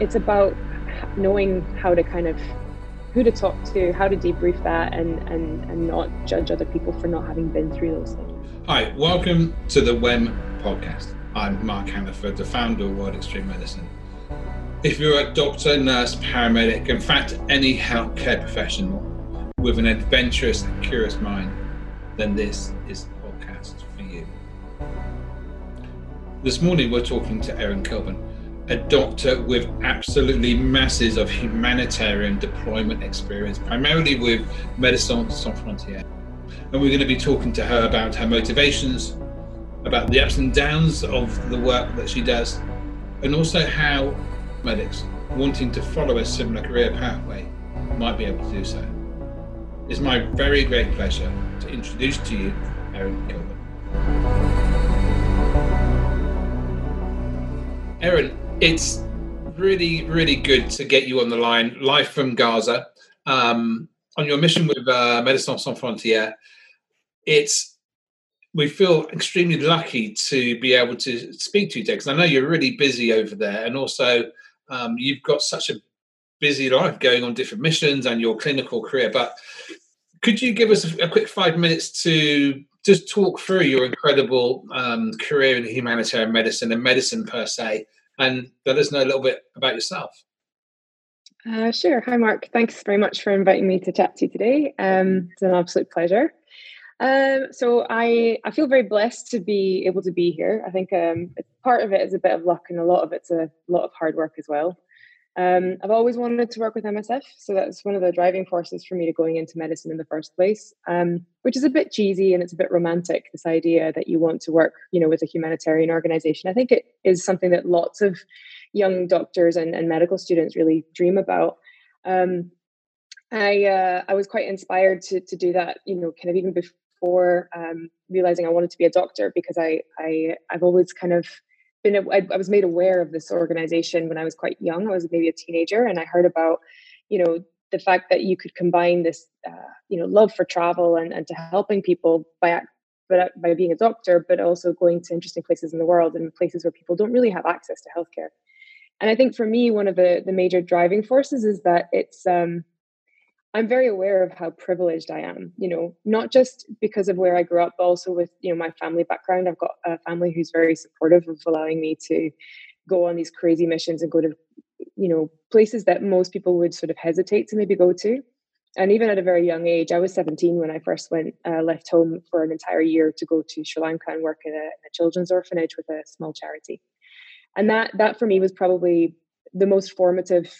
it's about knowing how to kind of who to talk to, how to debrief that, and and and not judge other people for not having been through those things. Hi, welcome to the WEM podcast. I'm Mark Hannaford, the founder of World Extreme Medicine. If you're a doctor, nurse, paramedic, in fact, any healthcare professional with an adventurous and curious mind, then this is the podcast for you. This morning, we're talking to Erin Kilburn, a doctor with absolutely masses of humanitarian deployment experience, primarily with Médecins Sans Frontières. And we're going to be talking to her about her motivations, about the ups and downs of the work that she does, and also how medics wanting to follow a similar career pathway might be able to do so. It's my very great pleasure to introduce to you Erin Kilburn. Erin, it's really, really good to get you on the line live from Gaza um, on your mission with uh, Médecins Sans Frontières. It's we feel extremely lucky to be able to speak to you today because I know you're really busy over there, and also um, you've got such a busy life going on different missions and your clinical career. But could you give us a, a quick five minutes to just talk through your incredible um, career in humanitarian medicine and medicine per se, and let us know a little bit about yourself? Uh, sure. Hi, Mark. Thanks very much for inviting me to chat to you today. Um, it's an absolute pleasure. Um, so I I feel very blessed to be able to be here. I think um, part of it is a bit of luck, and a lot of it's a lot of hard work as well. Um, I've always wanted to work with MSF, so that's one of the driving forces for me to going into medicine in the first place. Um, which is a bit cheesy and it's a bit romantic. This idea that you want to work, you know, with a humanitarian organization. I think it is something that lots of young doctors and, and medical students really dream about. Um, I uh, I was quite inspired to to do that, you know, kind of even before um, realizing I wanted to be a doctor because I, I I've always kind of been I, I was made aware of this organization when I was quite young. I was maybe a teenager, and I heard about you know the fact that you could combine this uh, you know love for travel and, and to helping people by but by being a doctor, but also going to interesting places in the world and places where people don't really have access to healthcare. And I think for me, one of the the major driving forces is that it's um, I'm very aware of how privileged I am, you know, not just because of where I grew up, but also with, you know, my family background. I've got a family who's very supportive of allowing me to go on these crazy missions and go to, you know, places that most people would sort of hesitate to maybe go to. And even at a very young age, I was 17 when I first went, uh, left home for an entire year to go to Sri Lanka and work in a, a children's orphanage with a small charity. And that, that for me was probably the most formative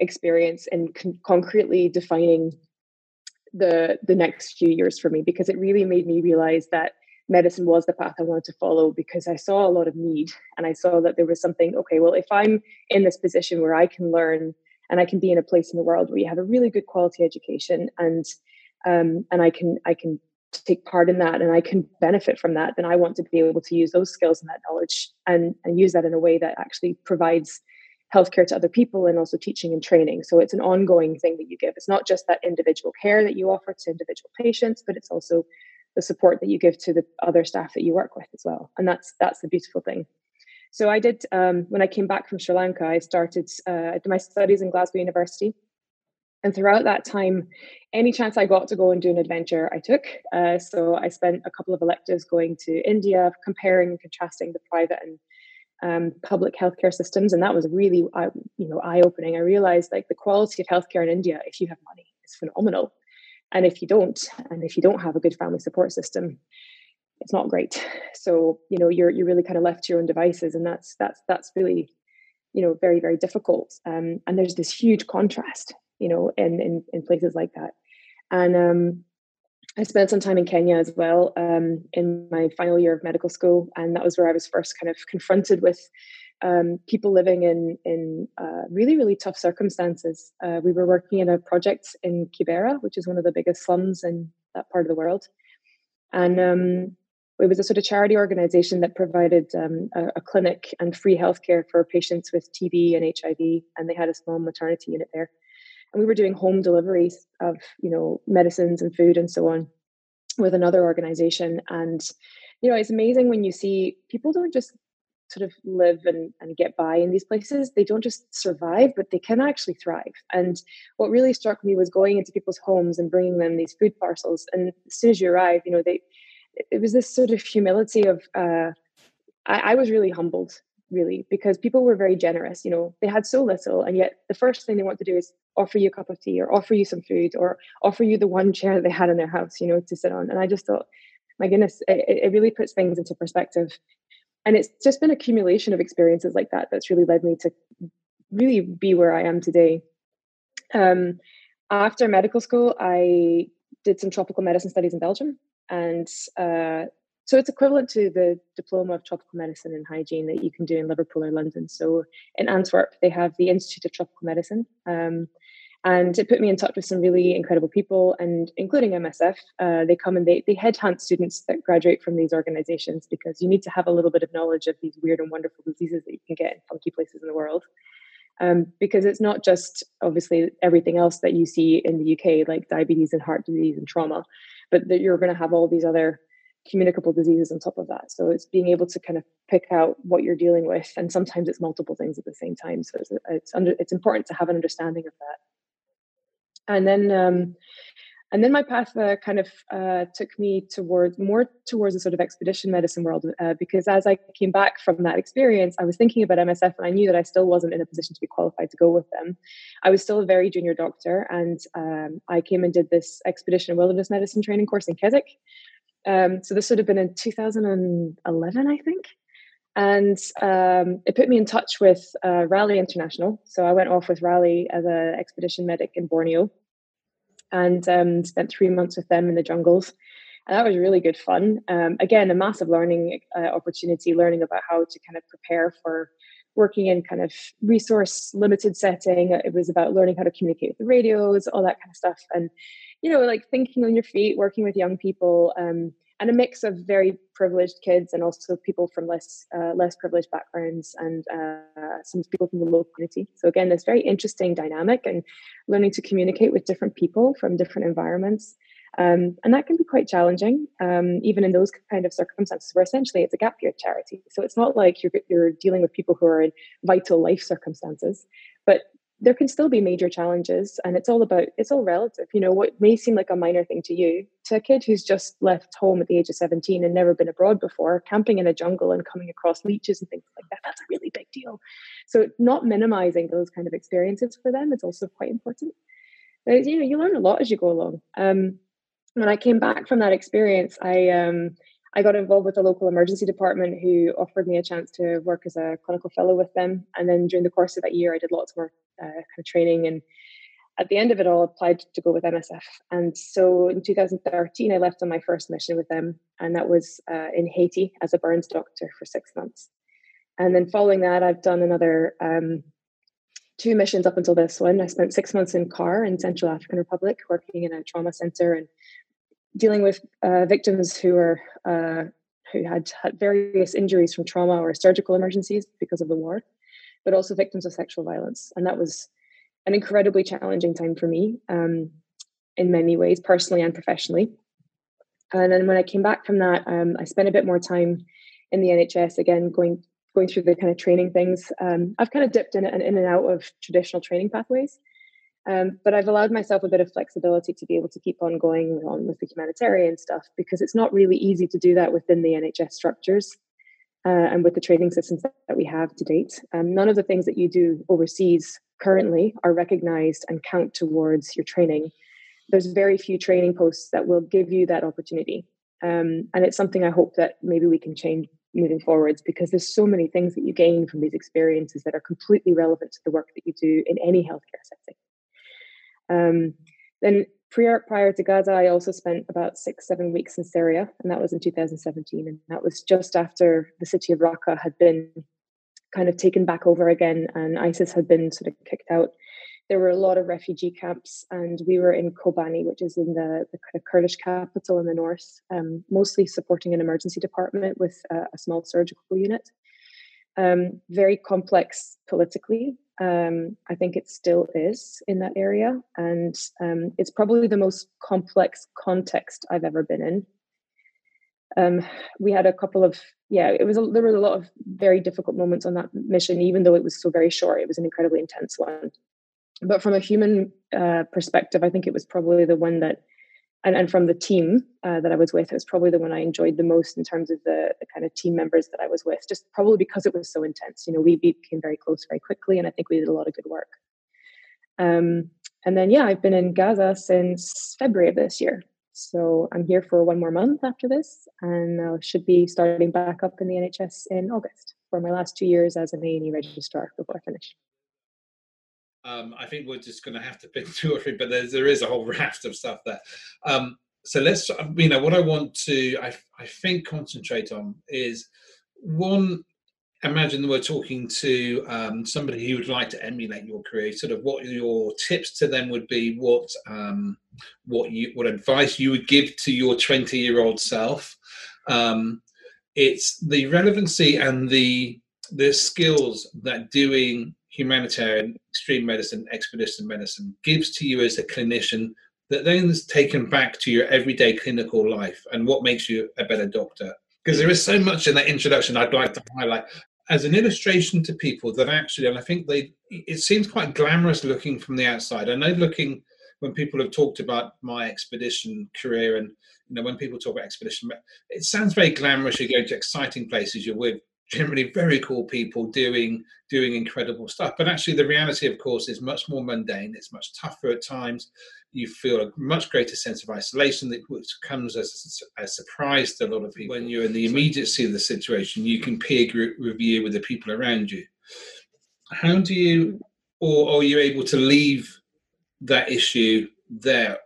experience and con- concretely defining the the next few years for me because it really made me realize that medicine was the path I wanted to follow because I saw a lot of need and I saw that there was something okay well if I'm in this position where I can learn and I can be in a place in the world where you have a really good quality education and um, and I can I can take part in that and I can benefit from that then I want to be able to use those skills and that knowledge and and use that in a way that actually provides healthcare to other people and also teaching and training. So it's an ongoing thing that you give. It's not just that individual care that you offer to individual patients, but it's also the support that you give to the other staff that you work with as well. And that's that's the beautiful thing. So I did um, when I came back from Sri Lanka. I started uh, my studies in Glasgow University, and throughout that time, any chance I got to go and do an adventure, I took. Uh, so I spent a couple of electives going to India, comparing and contrasting the private and um, public healthcare systems, and that was really, you know, eye opening. I realized like the quality of healthcare in India, if you have money, is phenomenal, and if you don't, and if you don't have a good family support system, it's not great. So you know, you're you're really kind of left to your own devices, and that's that's that's really, you know, very very difficult. Um, and there's this huge contrast, you know, in in in places like that, and um, I spent some time in Kenya as well um, in my final year of medical school, and that was where I was first kind of confronted with um, people living in in uh, really really tough circumstances. Uh, we were working in a project in Kibera, which is one of the biggest slums in that part of the world, and um, it was a sort of charity organization that provided um, a, a, clinic and free healthcare for patients with TB and HIV, and they had a small maternity unit there and we were doing home deliveries of you know medicines and food and so on with another organization and you know it's amazing when you see people don't just sort of live and, and get by in these places. They don't just survive, but they can actually thrive. And what really struck me was going into people's homes and bringing them these food parcels. And as soon as you arrive, you know, they it was this sort of humility of uh, I, I was really humbled really because people were very generous you know they had so little and yet the first thing they want to do is offer you a cup of tea or offer you some food or offer you the one chair they had in their house you know to sit on. And i just thought my goodness it, it really puts things into perspective. And it's just been accumulation of experiences like that that's really led me to really be where i am today. Um, after medical school i did some tropical medicine studies in belgium and uh, so it's equivalent to the diploma of tropical medicine and hygiene that you can do in liverpool or london so in antwerp they have the institute of tropical medicine um, and it put me in touch with some really incredible people, and including MSF. Uh, they come and they, they headhunt students that graduate from these organizations because you need to have a little bit of knowledge of these weird and wonderful diseases that you can get in funky places in the world. Um, because it's not just obviously everything else that you see in the UK, like diabetes and heart disease and trauma, but that you're going to have all these other communicable diseases on top of that. So it's being able to kind of pick out what you're dealing with, and sometimes it's multiple things at the same time. So it's it's, under, it's important to have an understanding of that and then um, and then my path uh, kind of uh, took me towards more towards a sort of expedition medicine world uh, because as I came back from that experience, I was thinking about MSF and I knew that I still wasn't in a position to be qualified to go with them. I was still a very junior doctor, and um, I came and did this expedition wilderness medicine training course in Keswick. Um, so this would have been in 2011, I think. And um, it put me in touch with uh, Raleigh International. So I went off with Raleigh as an expedition medic in Borneo and um, spent three months with them in the jungles. And that was really good fun. Um, again, a massive learning uh, opportunity, learning about how to kind of prepare for working in kind of resource limited setting. It was about learning how to communicate with the radios, all that kind of stuff. And, you know, like thinking on your feet, working with young people. Um, and a mix of very privileged kids and also people from less uh, less privileged backgrounds and uh, some people from the local community. So again, this very interesting dynamic and learning to communicate with different people from different environments. Um, and that can be quite challenging, um, even in those kind of circumstances where essentially it's a gap year charity. So it's not like you're, you're dealing with people who are in vital life circumstances, but there can still be major challenges and it's all about it's all relative. You know what may seem like a minor thing to you to a kid who's just left home at the age of 17 and never been abroad before camping in a jungle and coming across leeches and things like that that's a really big deal. So not minimizing those kind of experiences for them is also quite important. But you know you learn a lot as you go along. Um, when i came back from that experience i um, I got involved with the local emergency department who offered me a chance to work as a clinical fellow with them. And then during the course of that year, I did lots more uh, kind of training and at the end of it all applied to go with MSF. And so in 2013, I left on my first mission with them, and that was uh, in Haiti as a burns doctor for six months. And then following that, I've done another um, two missions up until this one. I spent six months in CAR in Central African Republic, working in a trauma center and dealing with uh, victims who are uh, who had had various injuries from trauma or surgical emergencies because of the war but also victims of sexual violence. And that was an incredibly challenging time for me um, in many ways, personally and professionally. And then when I came back from that, um, I spent a bit more time in the NHS again, going going through the kind of training things. Um, I've kind of dipped in in and out of traditional training pathways, um, but I've allowed myself a bit of flexibility to be able to keep on going on with the humanitarian stuff because it's not really easy to do that within the NHS structures uh, and with the training systems that we have to date. Um, none of the things that you do overseas currently are recognized and count towards your training. There's very few training posts that will give you that opportunity. Um, and it's something I hope that maybe we can change moving forwards because there's so many things that you gain from these experiences that are completely relevant to the work that you do in any healthcare setting. Um, then prior prior to Gaza, I also spent about six seven weeks in Syria, and that was in 2017, and that was just after the city of Raqqa had been kind of taken back over again, and ISIS had been sort of kicked out. There were a lot of refugee camps, and we were in Kobani, which is in the, the kind of Kurdish capital in the north, um, mostly supporting an emergency department with a, a small surgical unit. Um, very complex politically, um, I think it still is in that area. And um, it's probably the most complex context I've ever been in. um, we had a couple of yeah it was a, there were a lot of very difficult moments on that mission even though it was so very short it was an incredibly intense one but from a human uh, perspective i think it was probably the one that and, and from the team uh, that i was with it was probably the one i enjoyed the most in terms of the, the kind of team members that i was with just probably because it was so intense. You know we became very close very quickly and i think we did a lot of good work. Um, and then yeah i've been in gaza since february of this year. So I'm here for one more month after this, and I should be starting back up in the NHS in August for my last two years as an A&E registrar before I finish. Um, I think we're just going to have to pick two or three, but there's, there is a whole raft of stuff there. Um, so let's, you know, what I want to, I, I think, concentrate on is one imagine we're talking to um, somebody who would like to emulate your career sort of what your tips to them would be what um, what you what advice you would give to your 20 year old self um, it's the relevancy and the the skills that doing humanitarian extreme medicine expedition medicine gives to you as a clinician that then is taken back to your everyday clinical life and what makes you a better doctor because there is so much in that introduction I'd like to highlight as an illustration to people that actually, and I think they, it seems quite glamorous looking from the outside. I know looking when people have talked about my expedition career and you know when people talk about expedition, it sounds very glamorous. You're going to exciting places. You're with generally very cool people doing doing incredible stuff. But actually, the reality, of course, is much more mundane. It's much tougher at times you feel a much greater sense of isolation, that which comes as a, a, surprise to a lot of people. When you're in the immediacy of the situation, you can peer group review with the people around you. How do you, or are you able to leave that issue there,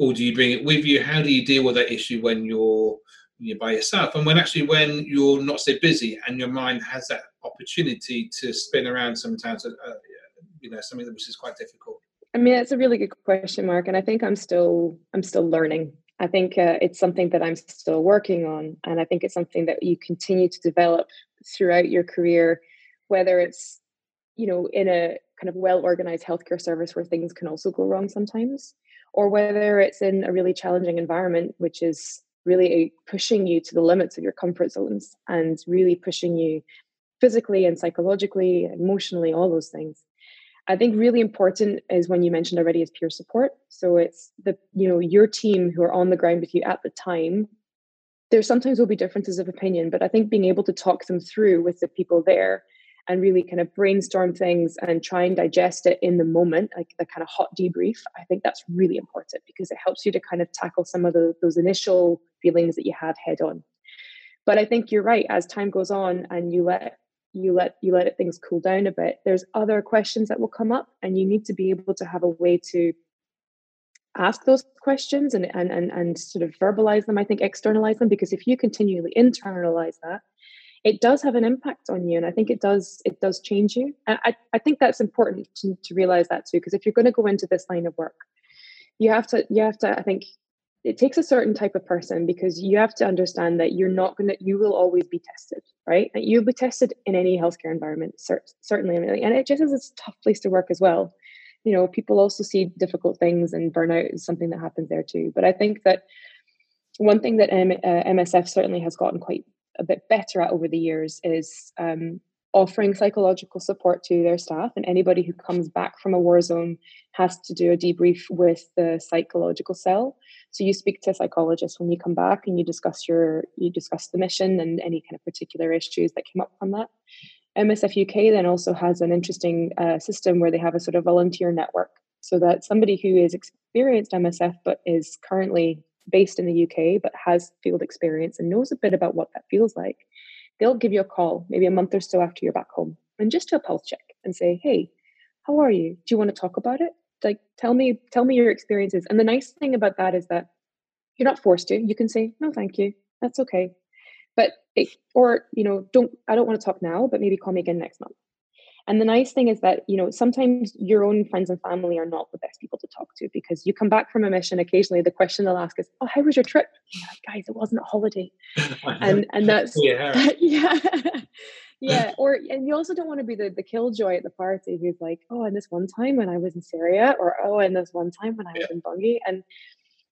or do you bring it with you? How do you deal with that issue when you're you're by yourself, and when actually when you're not so busy and your mind has that opportunity to spin around sometimes, uh, you know, something which is quite difficult. I mean, that's a really good question, Mark, and I think I'm still I'm still learning. I think uh, it's something that I'm still working on, and I think it's something that you continue to develop throughout your career, whether it's you know in a kind of well organized healthcare service where things can also go wrong sometimes, or whether it's in a really challenging environment, which is really pushing you to the limits of your comfort zones and really pushing you physically and psychologically, emotionally, all those things. I think really important is when you mentioned already is peer support. So it's the you know your team who are on the ground with you at the time. There sometimes will be differences of opinion, but I think being able to talk them through with the people there and really kind of brainstorm things and try and digest it in the moment, like the kind of hot debrief, I think that's really important because it helps you to kind of tackle some of the, those initial feelings that you had head on. But I think you're right. As time goes on and you let you let you let it things cool down a bit there's other questions that will come up and you need to be able to have a way to ask those questions and and and, and sort of verbalize them i think externalize them because if you continually internalize that it does have an impact on you and i think it does it does change you and i, I think that's important to, to realize that too because if you're going to go into this line of work you have to you have to i think it takes a certain type of person because you have to understand that you're not going to you will always be tested right? And you'll be tested in any healthcare environment certainly and it just is a tough place to work as well. You know people also see difficult things and burnout is something that happens there too but i think that one thing that M- uh, msf certainly has gotten quite a bit better at over the years is um, offering psychological support to their staff and anybody who comes back from a war zone has to do a debrief with the psychological cell. So you speak to a psychologist when you come back and you discuss your you discuss the mission and any kind of particular issues that came up from that. Msf uk then also has an interesting uh, system where they have a sort of volunteer network so that somebody who is experienced msf but is currently based in the uk but has field experience and knows a bit about what that feels like they'll give you a call maybe a month or so after you're back home and just do a pulse check and say hey how are you? Do you want to talk about it? Like tell me tell me your experiences. And the nice thing about that is that you're not forced to. You can say no thank you. That's okay. But it, or you know don't i don't want to talk now but maybe call me again next month and the nice thing is that you know sometimes your own friends and family are not the best people to talk to because you come back from a mission occasionally the question they'll ask is oh how was your trip? Like, guys it wasn't a holiday. And and that's yeah. yeah. Yeah. Or and you also don't want to be the, the killjoy at the party who's like oh and this one time when i was in syria or oh and this one time when i was yeah. in Bangui and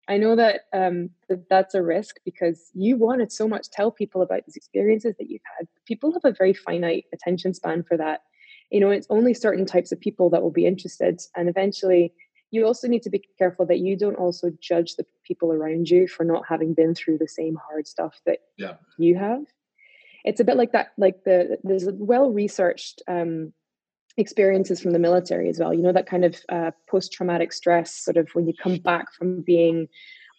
I know that, um, that that's a risk because you want to so much tell people about these experiences that you've had. People have a very finite attention span for that. You know, it's only certain types of people that will be interested, and eventually, you also need to be careful that you don't also judge the people around you for not having been through the same hard stuff that yeah. you have. It's a bit like that. Like the there's well researched um, experiences from the military as well. You know, that kind of uh, post traumatic stress, sort of when you come back from being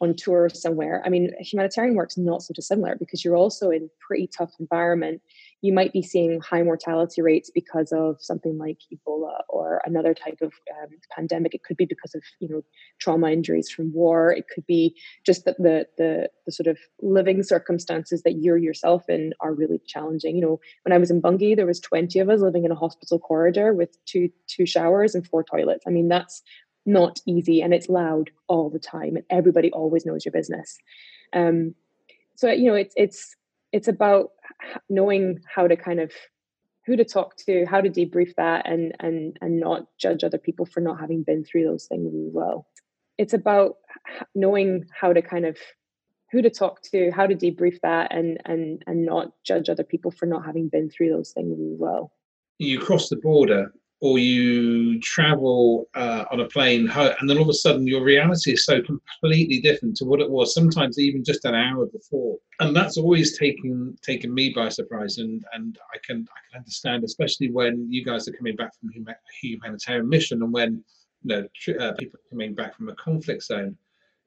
on tour somewhere. I mean, humanitarian work's not so dissimilar because you're also in pretty tough environment you might be seeing high mortality rates because of something like Ebola or another type of um, pandemic. It could be because of you know trauma injuries from war. It could be just that the, the the sort of living circumstances that you're yourself in are really challenging. You know, when I was in Bangui, there was 20 of us living in a hospital corridor with two two showers and four toilets. I mean, that's not easy and it's loud all the time and everybody always knows your business. Um, so you know, it's it's it's about knowing how to kind of who to talk to, how to debrief that, and and and not judge other people for not having been through those things as well. It's about knowing how to kind of who to talk to, how to debrief that, and and and not judge other people for not having been through those things as well. You cross the border or you travel uh, on a plane and then all of a sudden your reality is so completely different to what it was sometimes even just an hour before. And that's always taken taken me by surprise and and i can i can understand especially when you guys are coming back from a humanitarian mission and when you know uh, people coming back from a conflict zone.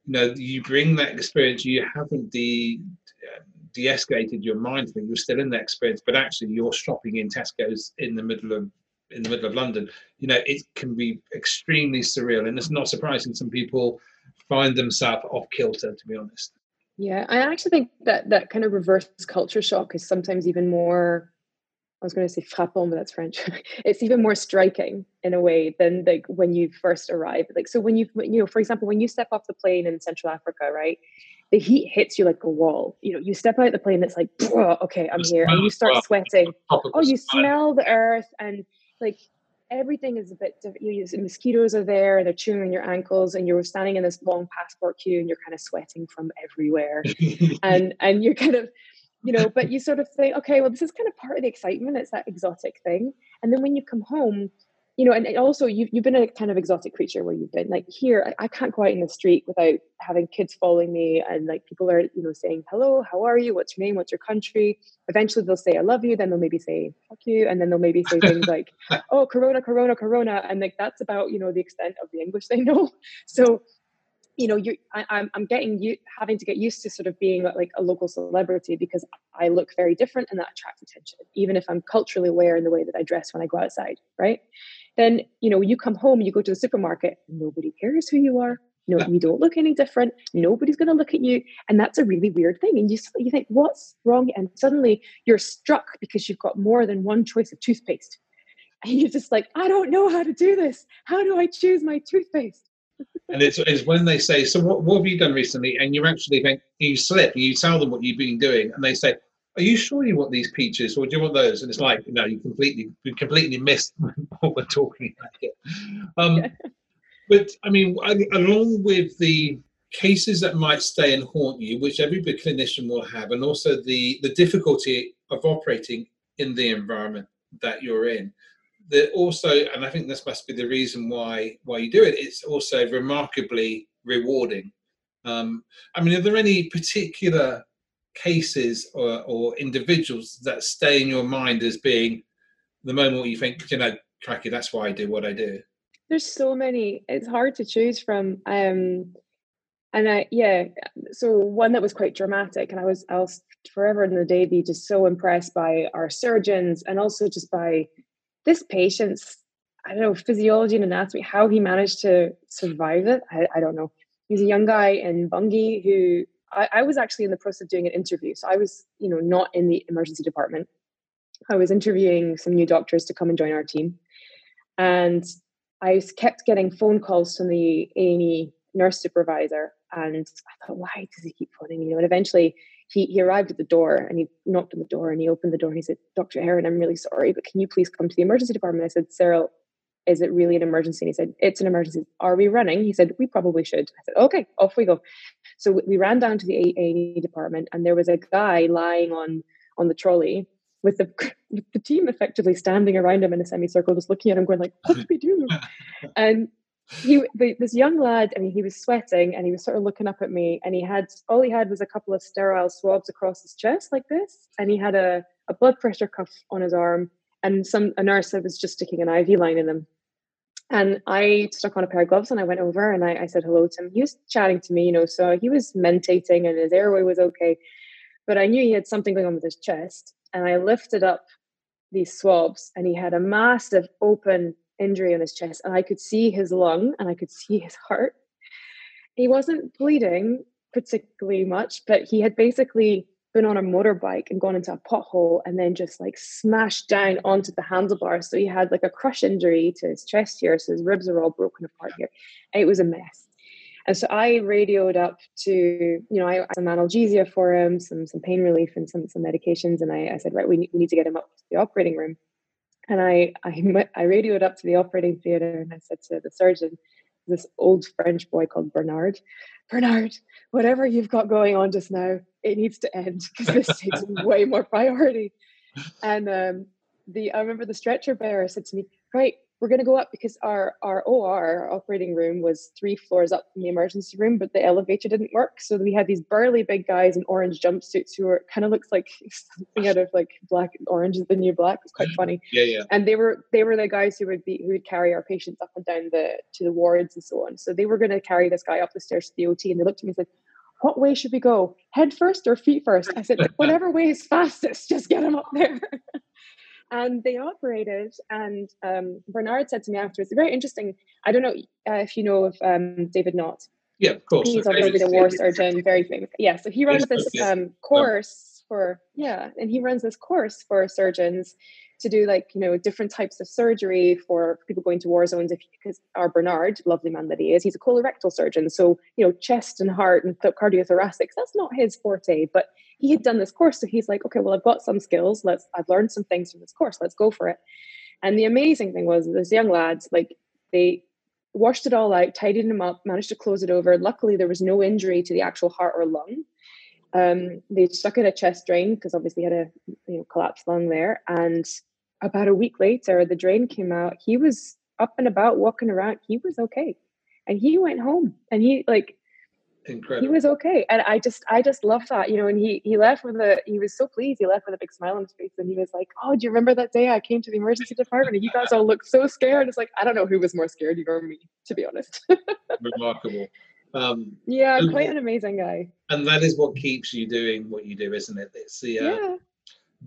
You know you bring that experience you haven't de de-escalated your mind thing you're still in that experience but actually you're shopping in tesco's in the middle of in the middle of London, you know, it can be extremely surreal. And it's not surprising some people find themselves off kilter, to be honest. Yeah, I actually think that that kind of reverse culture shock is sometimes even more. I was going to say frappant, but that's French. it's even more striking in a way than like when you first arrive. Like so, when you you know, for example, when you step off the plane in Central Africa, right? The heat hits you like a wall. You know, you step out the plane, it's like, okay, I'm here, and you start sweating. Oh, you smell the earth, and like everything is a bit you mosquitoes are there they're chewing on your ankles and you're standing in this long passport queue and you're kind of sweating from everywhere. And and you're kind of you know but you sort of think okay well this is kind of part of the excitement it's that exotic thing. And then when you come home you know, and also you've, you've been a kind of exotic creature where you've been like here, I, I, can't go out in the street without having kids following me and like people are, you know, saying, hello, how are you? What's your name? What's your country? Eventually they'll say, I love you. Then they'll maybe say, fuck you. And then they'll maybe say things like, oh, Corona, Corona, Corona. And like, that's about, you know, the extent of the English they know. So, you know, you I, I'm, I'm getting you having to get used to sort of being like a local celebrity because I look very different and that attracts attention, even if I'm culturally aware in the way that I dress when I go outside, right? then you know you come home you go to the supermarket nobody cares who you are no yeah. you don't look any different nobody's going to look at you and that's a really weird thing and you you think what's wrong and suddenly you're struck because you've got more than one choice of toothpaste and you're just like i don't know how to do this how do i choose my toothpaste and it's, it's when they say so what, what have you done recently and you actually think you slip and you tell them what you've been doing and they say are you sure you want these peaches or do you want those? And it's like, no, you completely, you completely missed what we're talking about here. Um, but I mean, along with the cases that might stay and haunt you, which every clinician will have, and also the the difficulty of operating in the environment that you're in. That also, and I think this must be the reason why why you do it. It's also remarkably rewarding. Um, I mean, are there any particular cases or, or individuals that stay in your mind as being the moment where you think, you know, cracky, that's why I do what I do? There's so many. It's hard to choose from. Um, and I, yeah, so one that was quite dramatic, and I was, I was forever in the day be just so impressed by our surgeons and also just by this patient's, I don't know, physiology and anatomy, how he managed to survive it. I, I don't know. He's a young guy in Bangui who I, I was actually in the process of doing an interview. So I was, you know, not in the emergency department. I was interviewing some new doctors to come and join our team. And I kept getting phone calls from the A&E nurse supervisor. And I thought, why does he keep phoning me? You know, and eventually he, he arrived at the door and he knocked on the door and he opened the door and he said, Dr. Heron, I'm really sorry, but can you please come to the emergency department? I said, Cyril, is it really an emergency? And he said, It's an emergency. Are we running? He said, We probably should. I said, Okay, off we go. So we ran down to the A&E department, and there was a guy lying on on the trolley with the with the team effectively standing around him in a semicircle, just looking at him, going like, "What do we do?" and he, this young lad, I mean, he was sweating and he was sort of looking up at me, and he had all he had was a couple of sterile swabs across his chest like this, and he had a, a blood pressure cuff on his arm, and some a nurse that was just sticking an IV line in him. And I stuck on a pair of gloves and I went over and I, I said hello to him. He was chatting to me, you know, so he was mentating and his airway was okay. But I knew he had something going on with his chest. And I lifted up these swabs and he had a massive open injury on his chest. And I could see his lung and I could see his heart. He wasn't bleeding particularly much, but he had basically been on a motorbike and gone into a pothole and then just like smashed down onto the handlebar. So he had like a crush injury to his chest here. So his ribs are all broken apart here. It was a mess. And so I radioed up to, you know, I some analgesia for him, some some pain relief and some some medications. And I, I said, right, we need, we need to get him up to the operating room. And I, I I radioed up to the operating theater and I said to the surgeon, this old French boy called Bernard, Bernard, whatever you've got going on just now, it needs to end because this takes way more priority. And um, the I remember the stretcher bearer said to me, "Right, we're going to go up because our our OR our operating room was three floors up from the emergency room, but the elevator didn't work. So we had these burly big guys in orange jumpsuits who were kind of looks like something out of like black orange is the new black. It's quite funny. Yeah, yeah. And they were they were the guys who would be who would carry our patients up and down the to the wards and so on. So they were going to carry this guy up the stairs to the OT, and they looked at me and said. What way should we go? Head first or feet first? I said, whatever way is fastest, just get him up there. And they operated. And um, Bernard said to me afterwards, very interesting. I don't know uh, if you know of um, David Nott. Yeah, of course. He's obviously the war surgeon, very famous. Yeah, so he runs this um, course for yeah, and he runs this course for surgeons to do like you know different types of surgery for people going to war zones. If because our Bernard, lovely man that he is, he's a colorectal surgeon, so you know chest and heart and cardiothoracics. That's not his forte, but he had done this course, so he's like, okay, well I've got some skills. Let's I've learned some things from this course. Let's go for it. And the amazing thing was this young lads like they washed it all out, tidied him up, managed to close it over. Luckily, there was no injury to the actual heart or lung. Um, they stuck in a chest drain because obviously he had a you know collapsed lung there. And about a week later, the drain came out. He was up and about, walking around. He was okay, and he went home. And he like Incredible. he was okay and i just i just love that you know and he he left with a he was so pleased he left with a big smile on his face and he was like oh do you remember that day i came to the emergency department and you guys all looked so scared it's like i don't know who was more scared you or me to be honest remarkable um, yeah quite an amazing guy and that is what keeps you doing what you do isn't it it's the uh, yeah.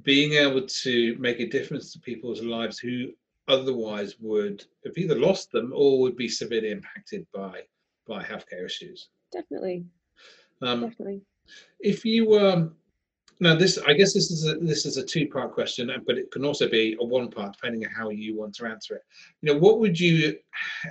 Being able to make a difference to people's lives who otherwise would have either lost them or would be severely impacted by by healthcare issues. Definitely. Um, definitely. if you um now this i guess this is a this is a two part question but it can also be a one part depending on how you want to answer it. You know what would you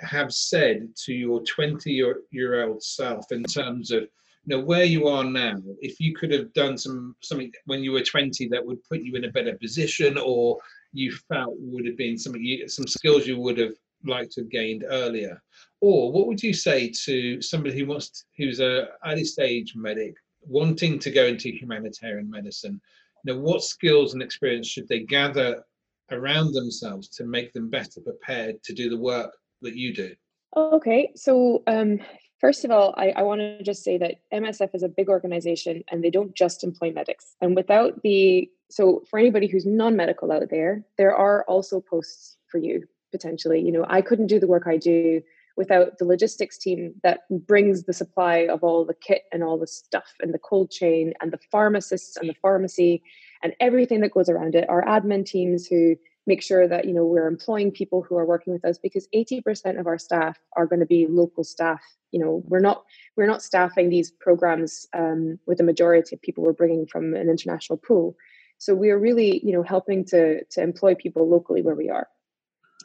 have said to your 20 year, old self in terms of know where you are now if you could have done some something when you were 20 that would put you in a better position or you felt would have been something you, some skills you would have liked to have gained earlier? Or what would you say to somebody who wants who's a early stage medic wanting to go into humanitarian medicine? You know what skills and experience should they gather around themselves to make them better prepared to do the work that you do? Okay so um, first of all i, I want to just say that msf is a big organization and they don't just employ medics. And without the so for anybody who's non-medical out there there are also posts for you potentially. You know i couldn't do the work i do without the logistics team that brings the supply of all the kit and all the stuff and the cold chain and the pharmacists and the pharmacy and everything that goes around it. Our admin teams who make sure that you know we're employing people who are working with us because 80% of our staff are going to be local staff you know we're not we're not staffing these programs um, with the majority of people we're bringing from an international pool so we're really you know helping to to employ people locally where we are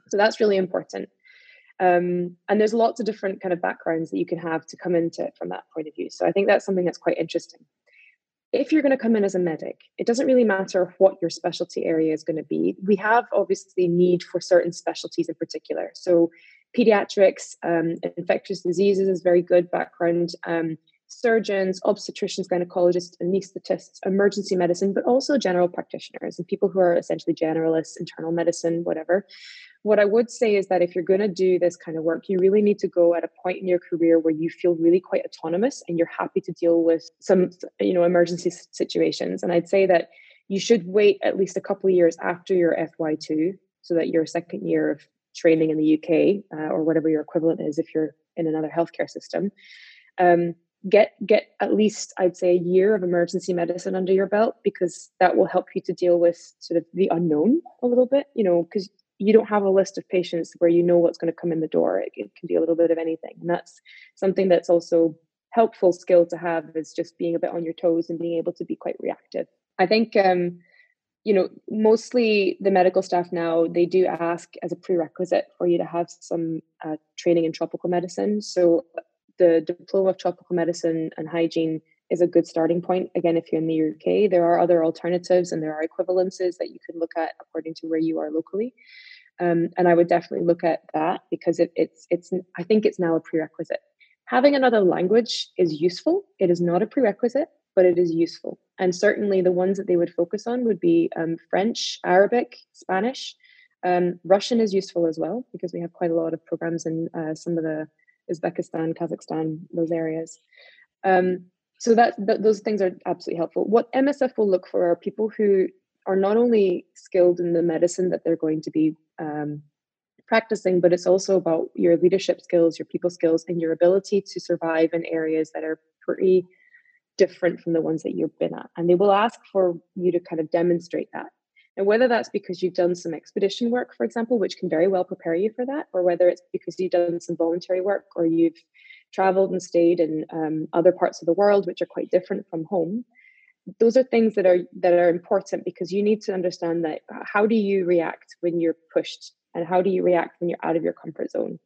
so that's really important um, and there's lots of different kind of backgrounds that you can have to come into it from that point of view. So I think that's something that's quite interesting. If you're going to come in as a medic, it doesn't really matter what your specialty area is going to be. We have obviously need for certain specialties in particular. So, pediatrics, um, infectious diseases is very good background. Um, surgeons, obstetricians, gynecologists, anesthetists, emergency medicine, but also general practitioners and people who are essentially generalists, internal medicine, whatever. What I would say is that if you're going to do this kind of work, you really need to go at a point in your career where you feel really quite autonomous and you're happy to deal with some, you know, emergency situations. And I'd say that you should wait at least a couple of years after your FY2 so that your second year of training in the UK uh, or whatever your equivalent is if you're in another healthcare system. Um, get get at least i'd say a year of emergency medicine under your belt because that will help you to deal with sort of the unknown a little bit you know because you don't have a list of patients where you know what's going to come in the door it, it can be a little bit of anything and that's something that's also helpful skill to have is just being a bit on your toes and being able to be quite reactive i think um you know mostly the medical staff now they do ask as a prerequisite for you to have some uh, training in tropical medicine so the diploma of tropical medicine and hygiene is a good starting point. Again, if you're in the UK, there are other alternatives and there are equivalences that you can look at according to where you are locally. Um, and I would definitely look at that because it, it's it's I think it's now a prerequisite. Having another language is useful. It is not a prerequisite, but it is useful. And certainly the ones that they would focus on would be um, French, Arabic, Spanish. Um, Russian is useful as well because we have quite a lot of programs in uh, some of the Uzbekistan, Kazakhstan, those areas. Um, so that, those things are absolutely helpful. What MSF will look for are people who are not only skilled in the medicine that they're going to be um, practicing, but it's also about your leadership skills, your people skills, and your ability to survive in areas that are pretty different from the ones that you've been at. And they will ask for you to kind of demonstrate that. And whether that's because you've done some expedition work, for example, which can very well prepare you for that, or whether it's because you've done some voluntary work or you've traveled and stayed in um, other parts of the world, which are quite different from home. Those are things that are that are important because you need to understand that how do you react when you're pushed and how do you react when you're out of your comfort zone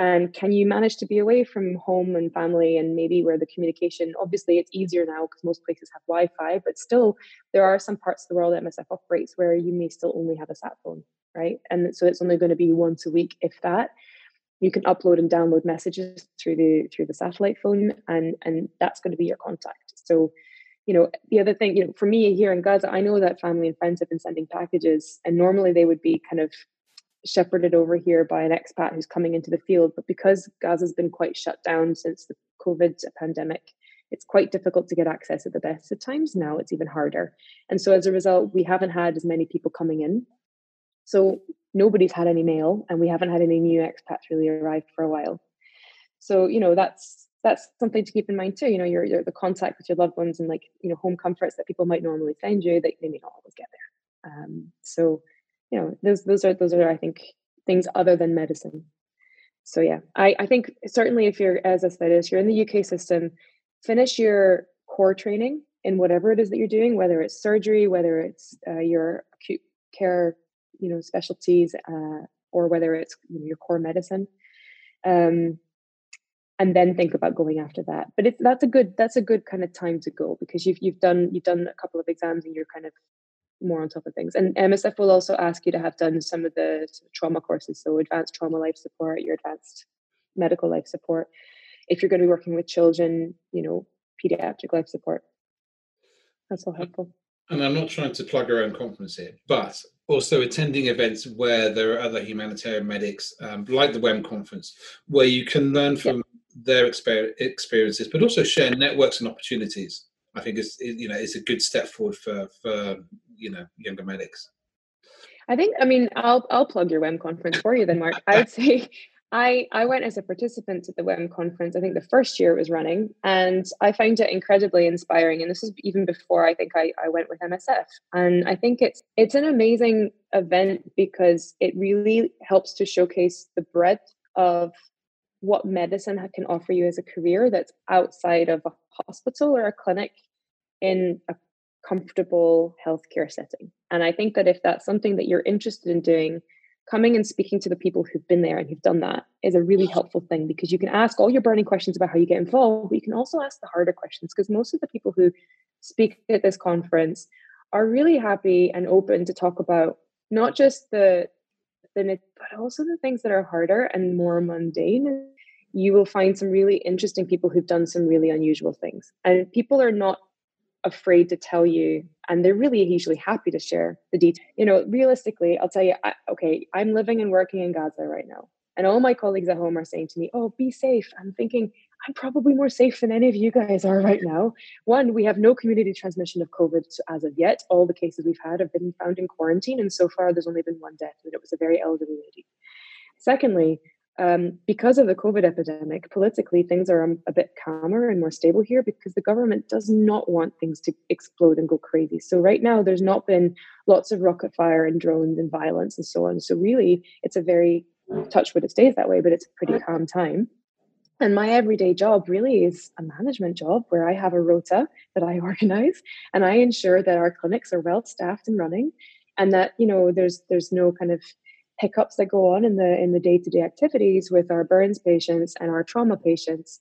and can you manage to be away from home and family and maybe where the communication, obviously it's easier now because most places have Wi Fi, but still there are some parts of the world that MSF operates where you may still only have a sat phone, right? And so it's only going to be once a week, if that. You can upload and download messages through the through the satellite phone and and that's going to be your contact. So you know the other thing you know for me here in gaza i know that family and friends have been sending packages and normally they would be kind of shepherded over here by an expat who's coming into the field. But because Gaza's been quite shut down since the COVID pandemic, it's quite difficult to get access at the best of times. Now it's even harder. And so as a result, we haven't had as many people coming in. So nobody's had any mail and we haven't had any new expats really arrive for a while. So, you know, that's that's something to keep in mind too. You know, your, your the contact with your loved ones and like, you know, home comforts that people might normally send you, that they may not always get there. Um, so you know those those are those are i think things other than medicine so yeah i i think certainly if you're as said if you're in the uk system finish your core training in whatever it is that you're doing whether it's surgery whether it's uh, your acute care you know specialties uh, or whether it's you know, your core medicine um, and then think about going after that but it's that's a good that's a good kind of time to go because you've you've done you've done a couple of exams and you're kind of more on top of things. And MSF will also ask you to have done some of the trauma courses, so advanced trauma life support, your advanced medical life support. If you're going to be working with children, you know, pediatric life support. That's all helpful. And I'm not trying to plug our own conference here, but also attending events where there are other humanitarian medics, um, like the WEM conference, where you can learn from yep. Their exper- experiences, but also share networks and opportunities. I think is you know is a good step forward for for you know younger medics. I think I mean I'll I'll plug your WEM conference for you then, Mark. I would say I I went as a participant at the WEM conference. I think the first year it was running, and I found it incredibly inspiring. And this is even before I think I, I went with MSF. And I think it's it's an amazing event because it really helps to showcase the breadth of what medicine can offer you as a career that's outside of a hospital or a clinic in a comfortable healthcare setting. And I think that if that's something that you're interested in doing, coming and speaking to the people who've been there and who've done that is a really helpful thing because you can ask all your burning questions about how you get involved, but you can also ask the harder questions because most of the people who speak at this conference are really happy and open to talk about not just the but also the things that are harder and more mundane you will find some really interesting people who've done some really unusual things. And people are not afraid to tell you and they're really usually happy to share the detail. You know realistically i'll tell you I, okay i'm living and working in gaza right now and all my colleagues at home are saying to me oh be safe. I'm thinking i'm probably more safe than any of you guys are right now one we have no community transmission of covid as of yet all the cases we've had have been found in quarantine and so far there's only been one death and it was a very elderly lady secondly um, because of the COVID epidemic, politically things are um, a bit calmer and more stable here because the government does not want things to explode and go crazy. So right now, there's not been lots of rocket fire and drones and violence and so on. So really, it's a very touch wood it stays that way, but it's a pretty calm time. And my everyday job really is a management job where I have a rota that I organize and I ensure that our clinics are well staffed and running and that you know there's there's no kind of hiccups that go on in the in the day-to-day activities with our burns patients and our trauma patients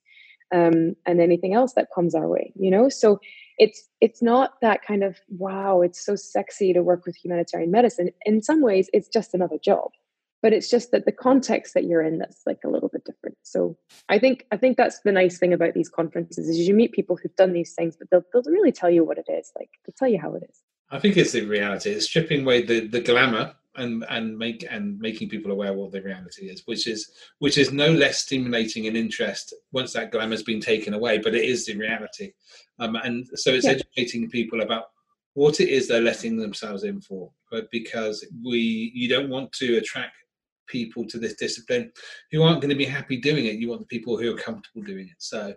um, and anything else that comes our way you know? So it's it's not that kind of wow it's so sexy to work with humanitarian medicine. In some ways it's just another job but it's just that the context that you're in that's like a little bit different. So i think i think that's the nice thing about these conferences is you meet people who've done these things but they'll, they'll really tell you what it is like they'll tell you how it is. I think it's the reality. It's stripping away the the glamour and and make and making people aware what the reality is, which is which is no less stimulating in interest once that glamour has been taken away, but it is the reality, um, and so it's yeah. educating people about what it is they're letting themselves in for, but because we you don't want to attract people to this discipline who aren't going to be happy doing it. You want the people who are comfortable doing it. So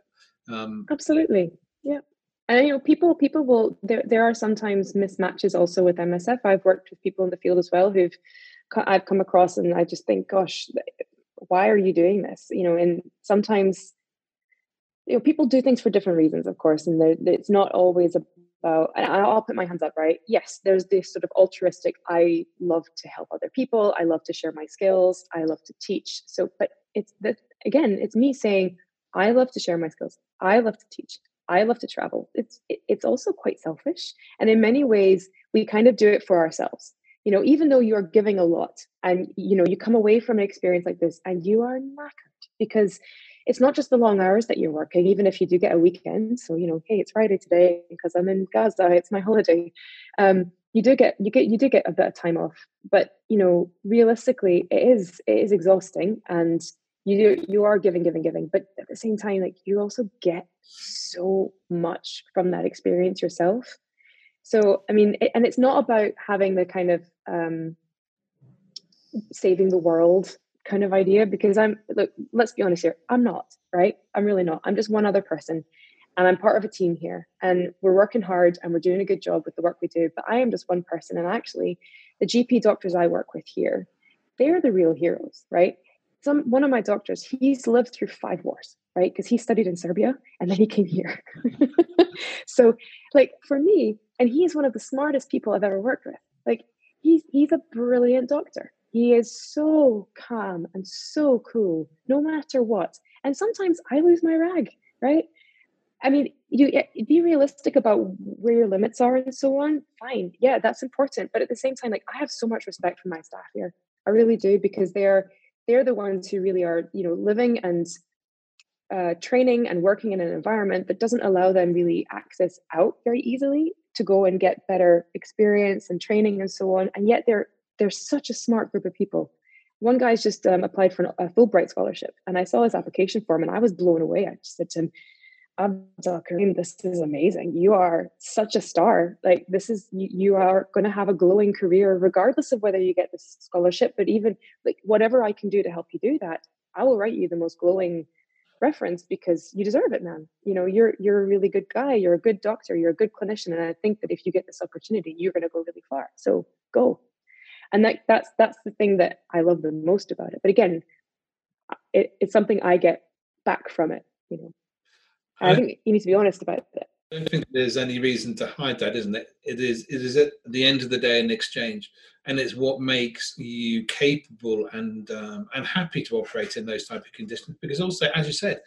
um, absolutely, yeah. And you know people people will there there are sometimes mismatches also with msf i've worked with people in the field as well who've i've come across and i just think gosh why are you doing this? You know and sometimes you know people do things for different reasons of course and it's not always Oh, and i'll put my hands up right yes there's this sort of altruistic i love to help other people i love to share my skills i love to teach so but it's that again it's me saying i love to share my skills i love to teach I love to travel. It's it's also quite selfish, and in many ways, we kind of do it for ourselves. You know, even though you are giving a lot, and you know, you come away from an experience like this, and you are knackered because it's not just the long hours that you're working. Even if you do get a weekend, so you know, hey, it's Friday today because I'm in Gaza. It's my holiday. Um, you do get you get you do get a bit of time off, but you know, realistically, it is it is exhausting, and you you are giving giving giving but at the same time like you also get so much from that experience yourself so i mean it, and it's not about having the kind of um saving the world kind of idea because i'm look let's be honest here. I'm not right? I'm really not. I'm just one other person and i'm part of a team here and we're working hard and we're doing a good job with the work we do but i am just one person and actually the gp doctors i work with here they're the real heroes right? Some one of my doctors he's lived through five wars right? Because he studied in serbia and then he came here. So like for me and he's one of the smartest people i've ever worked with. Like he's he's a brilliant doctor he is so calm and so cool no matter what. And sometimes i lose my rag right? I mean you be realistic about where your limits are and so on fine yeah that's important. But at the same time like i have so much respect for my staff here. I really do because they're they're the ones who really are you know living and uh, training and working in an environment that doesn't allow them really access out very easily to go and get better experience and training and so on. And yet they're they're such a smart group of people one guy's just um, applied for a fulbright scholarship and i saw his application form and i was blown away i just said to him Abdul Karim, this is amazing. You are such a star. Like this is you, you are going to have a glowing career, regardless of whether you get this scholarship. But even like whatever I can do to help you do that, I will write you the most glowing reference because you deserve it, man. You know, you're you're a really good guy. You're a good doctor. You're a good clinician, and I think that if you get this opportunity, you're going to go really far. So go. And that that's that's the thing that I love the most about it. But again, it, it's something I get back from it. You know. I think you need to be honest about it. I don't think there's any reason to hide that, isn't it? It is. It is at the end of the day an exchange, and it's what makes you capable and um, and happy to operate in those type of conditions. Because also, as you said,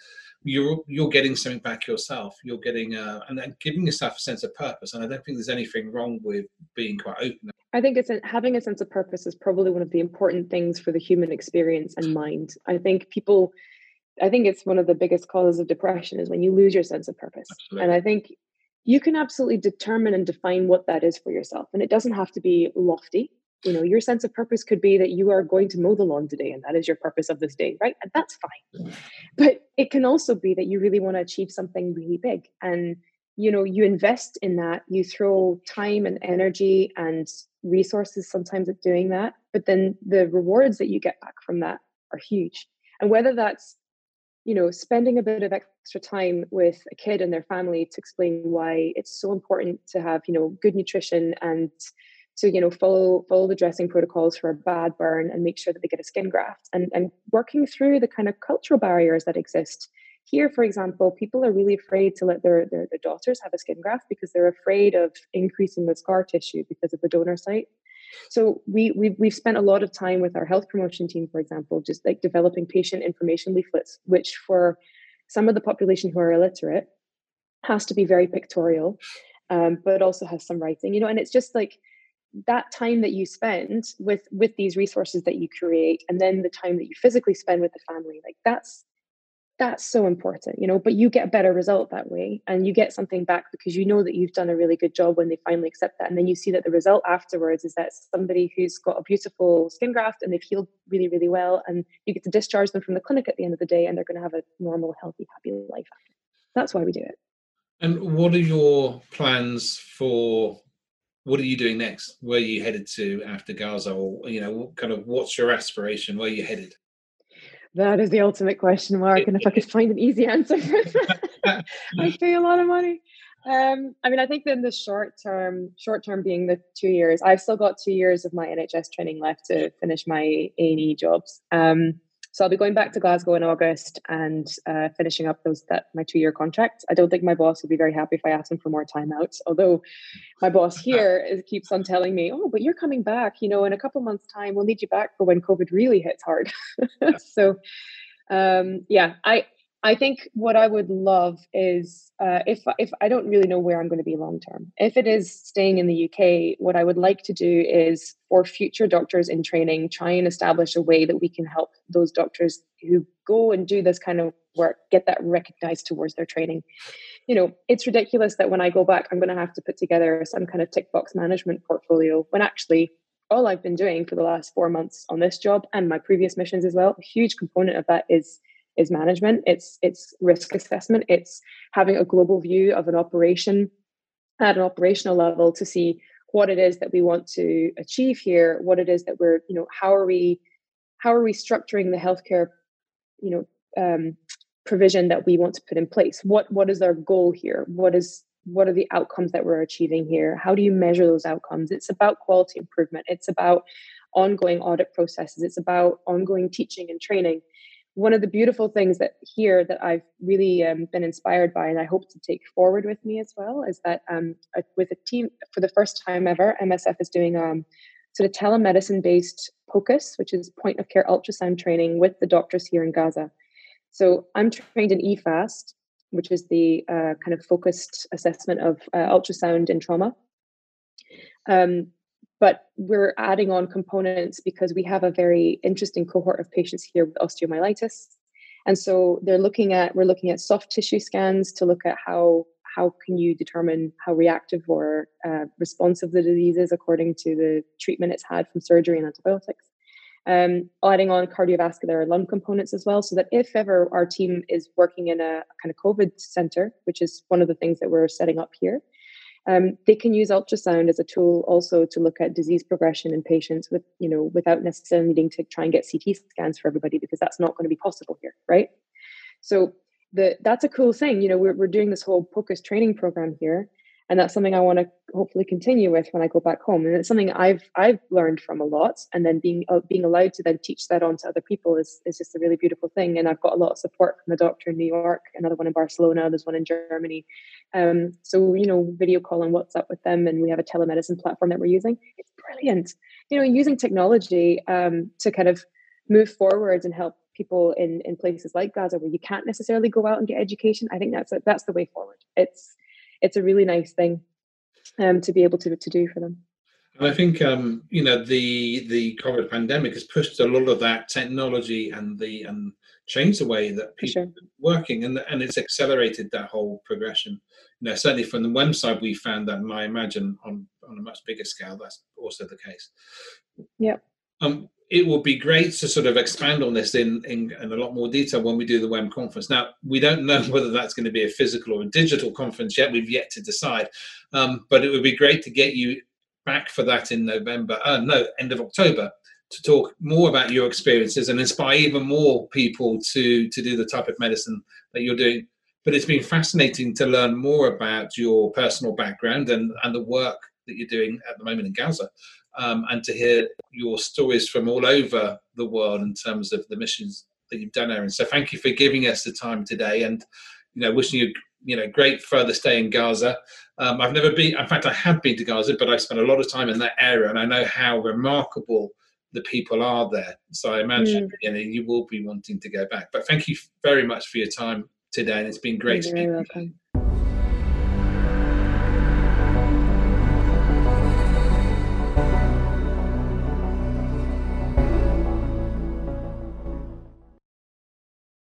you're you're getting something back yourself. You're getting uh, and then giving yourself a sense of purpose. And I don't think there's anything wrong with being quite open. I think it's having a sense of purpose is probably one of the important things for the human experience and mind. I think people I think it's one of the biggest causes of depression is when you lose your sense of purpose. Absolutely. And I think you can absolutely determine and define what that is for yourself. And it doesn't have to be lofty. You know, your sense of purpose could be that you are going to mow the lawn today and that is your purpose of this day, right? And that's fine. But it can also be that you really want to achieve something really big. And, you know, you invest in that, you throw time and energy and resources sometimes at doing that. But then the rewards that you get back from that are huge. And whether that's you know spending a bit of extra time with a kid and their family to explain why it's so important to have you know good nutrition and to you know follow follow the dressing protocols for a bad burn and make sure that they get a skin graft and and working through the kind of cultural barriers that exist here for example people are really afraid to let their, their, their daughters have a skin graft because they're afraid of increasing the scar tissue because of the donor site so we we've, we've spent a lot of time with our health promotion team, for example, just like developing patient information leaflets, which for some of the population who are illiterate has to be very pictorial, um, but also has some writing, you know. And it's just like that time that you spend with with these resources that you create, and then the time that you physically spend with the family, like that's that's so important you know but you get a better result that way and you get something back because you know that you've done a really good job when they finally accept that. And then you see that the result afterwards is that somebody who's got a beautiful skin graft and they've healed really really well and you get to discharge them from the clinic at the end of the day and they're going to have a normal healthy happy life that's why we do it. And what are your plans for what are you doing next where are you headed to after gaza or you know kind of what's your aspiration where are you headed that is the ultimate question mark. And if I could find an easy answer for that, I'd pay a lot of money. Um, I mean, I think in the short term, short term being the two years, I've still got two years of my NHS training left to finish my A and E jobs. Um, so I'll be going back to Glasgow in August and uh, finishing up those that my two year contract. I don't think my boss will be very happy if I ask him for more time out. Although my boss here is, keeps on telling me, "Oh, but you're coming back. You know, in a couple months' time, we'll need you back for when COVID really hits hard." so, um, yeah, I I think what I would love is uh, if if I don't really know where I'm going to be long term. If it is staying in the UK, what I would like to do is for future doctors in training, try and establish a way that we can help those doctors who go and do this kind of work get that recognized towards their training. You know, it's ridiculous that when I go back, I'm going to have to put together some kind of tick box management portfolio when actually all I've been doing for the last four months on this job and my previous missions as well, a huge component of that is is management. It's it's risk assessment. It's having a global view of an operation at an operational level to see what it is that we want to achieve here what it is that we're you know how are we how are we structuring the healthcare you know um, provision that we want to put in place? What what is our goal here? What is what are the outcomes that we're achieving here? How do you measure those outcomes? It's about quality improvement. It's about ongoing audit processes. It's about ongoing teaching and training one of the beautiful things that here that I've really um, been inspired by, and I hope to take forward with me as well, is that um, with a team for the first time ever, MSF is doing um, sort of telemedicine based POCUS, which is point of care ultrasound training with the doctors here in Gaza. So I'm trained in EFAST, which is the uh, kind of focused assessment of uh, ultrasound in trauma. Um, but we're adding on components because we have a very interesting cohort of patients here with osteomyelitis. And so they're looking at we're looking at soft tissue scans to look at how how can you determine how reactive or uh, responsive the disease is according to the treatment it's had from surgery and antibiotics. Um, adding on cardiovascular and lung components as well so that if ever our team is working in a kind of covid center which is one of the things that we're setting up here um, they can use ultrasound as a tool also to look at disease progression in patients with, you know, without necessarily needing to try and get CT scans for everybody because that's not going to be possible here, right? So the that's a cool thing. You know, we're we're doing this whole POCUS training program here. And that's something I want to hopefully continue with when I go back home. And it's something I've I've learned from a lot, and then being uh, being allowed to then teach that on to other people is is just a really beautiful thing. And I've got a lot of support from a doctor in New York, another one in Barcelona, there's one in Germany. Um, so you know, video call and WhatsApp with them, and we have a telemedicine platform that we're using. It's brilliant. You know, using technology um, to kind of move forward and help people in in places like Gaza where you can't necessarily go out and get education. I think that's a, that's the way forward. It's it's a really nice thing um, to be able to to do for them. And I think um, you know the the COVID pandemic has pushed a lot of that technology and the and changed the way that people sure. are working, and and it's accelerated that whole progression. You know, certainly from the WEM side, we found that, and I imagine on on a much bigger scale, that's also the case. Yeah. Um, it will be great to sort of expand on this in, in, in, a lot more detail when we do the WEM conference. Now, we don't know whether that's going to be a physical or a digital conference yet. We've yet to decide. Um, but it would be great to get you back for that in November, uh, no, end of October, to talk more about your experiences and inspire even more people to, to do the type of medicine that you're doing. But it's been fascinating to learn more about your personal background and, and the work that you're doing at the moment in Gaza um, and to hear your stories from all over the world in terms of the missions that you've done, Aaron. So thank you for giving us the time today, and you know, wishing you you know great further stay in Gaza. Um, I've never been, in fact, I have been to Gaza, but I spent a lot of time in that area, and I know how remarkable the people are there. So I imagine mm. you know you will be wanting to go back. But thank you very much for your time today, and it's been great. You're welcome.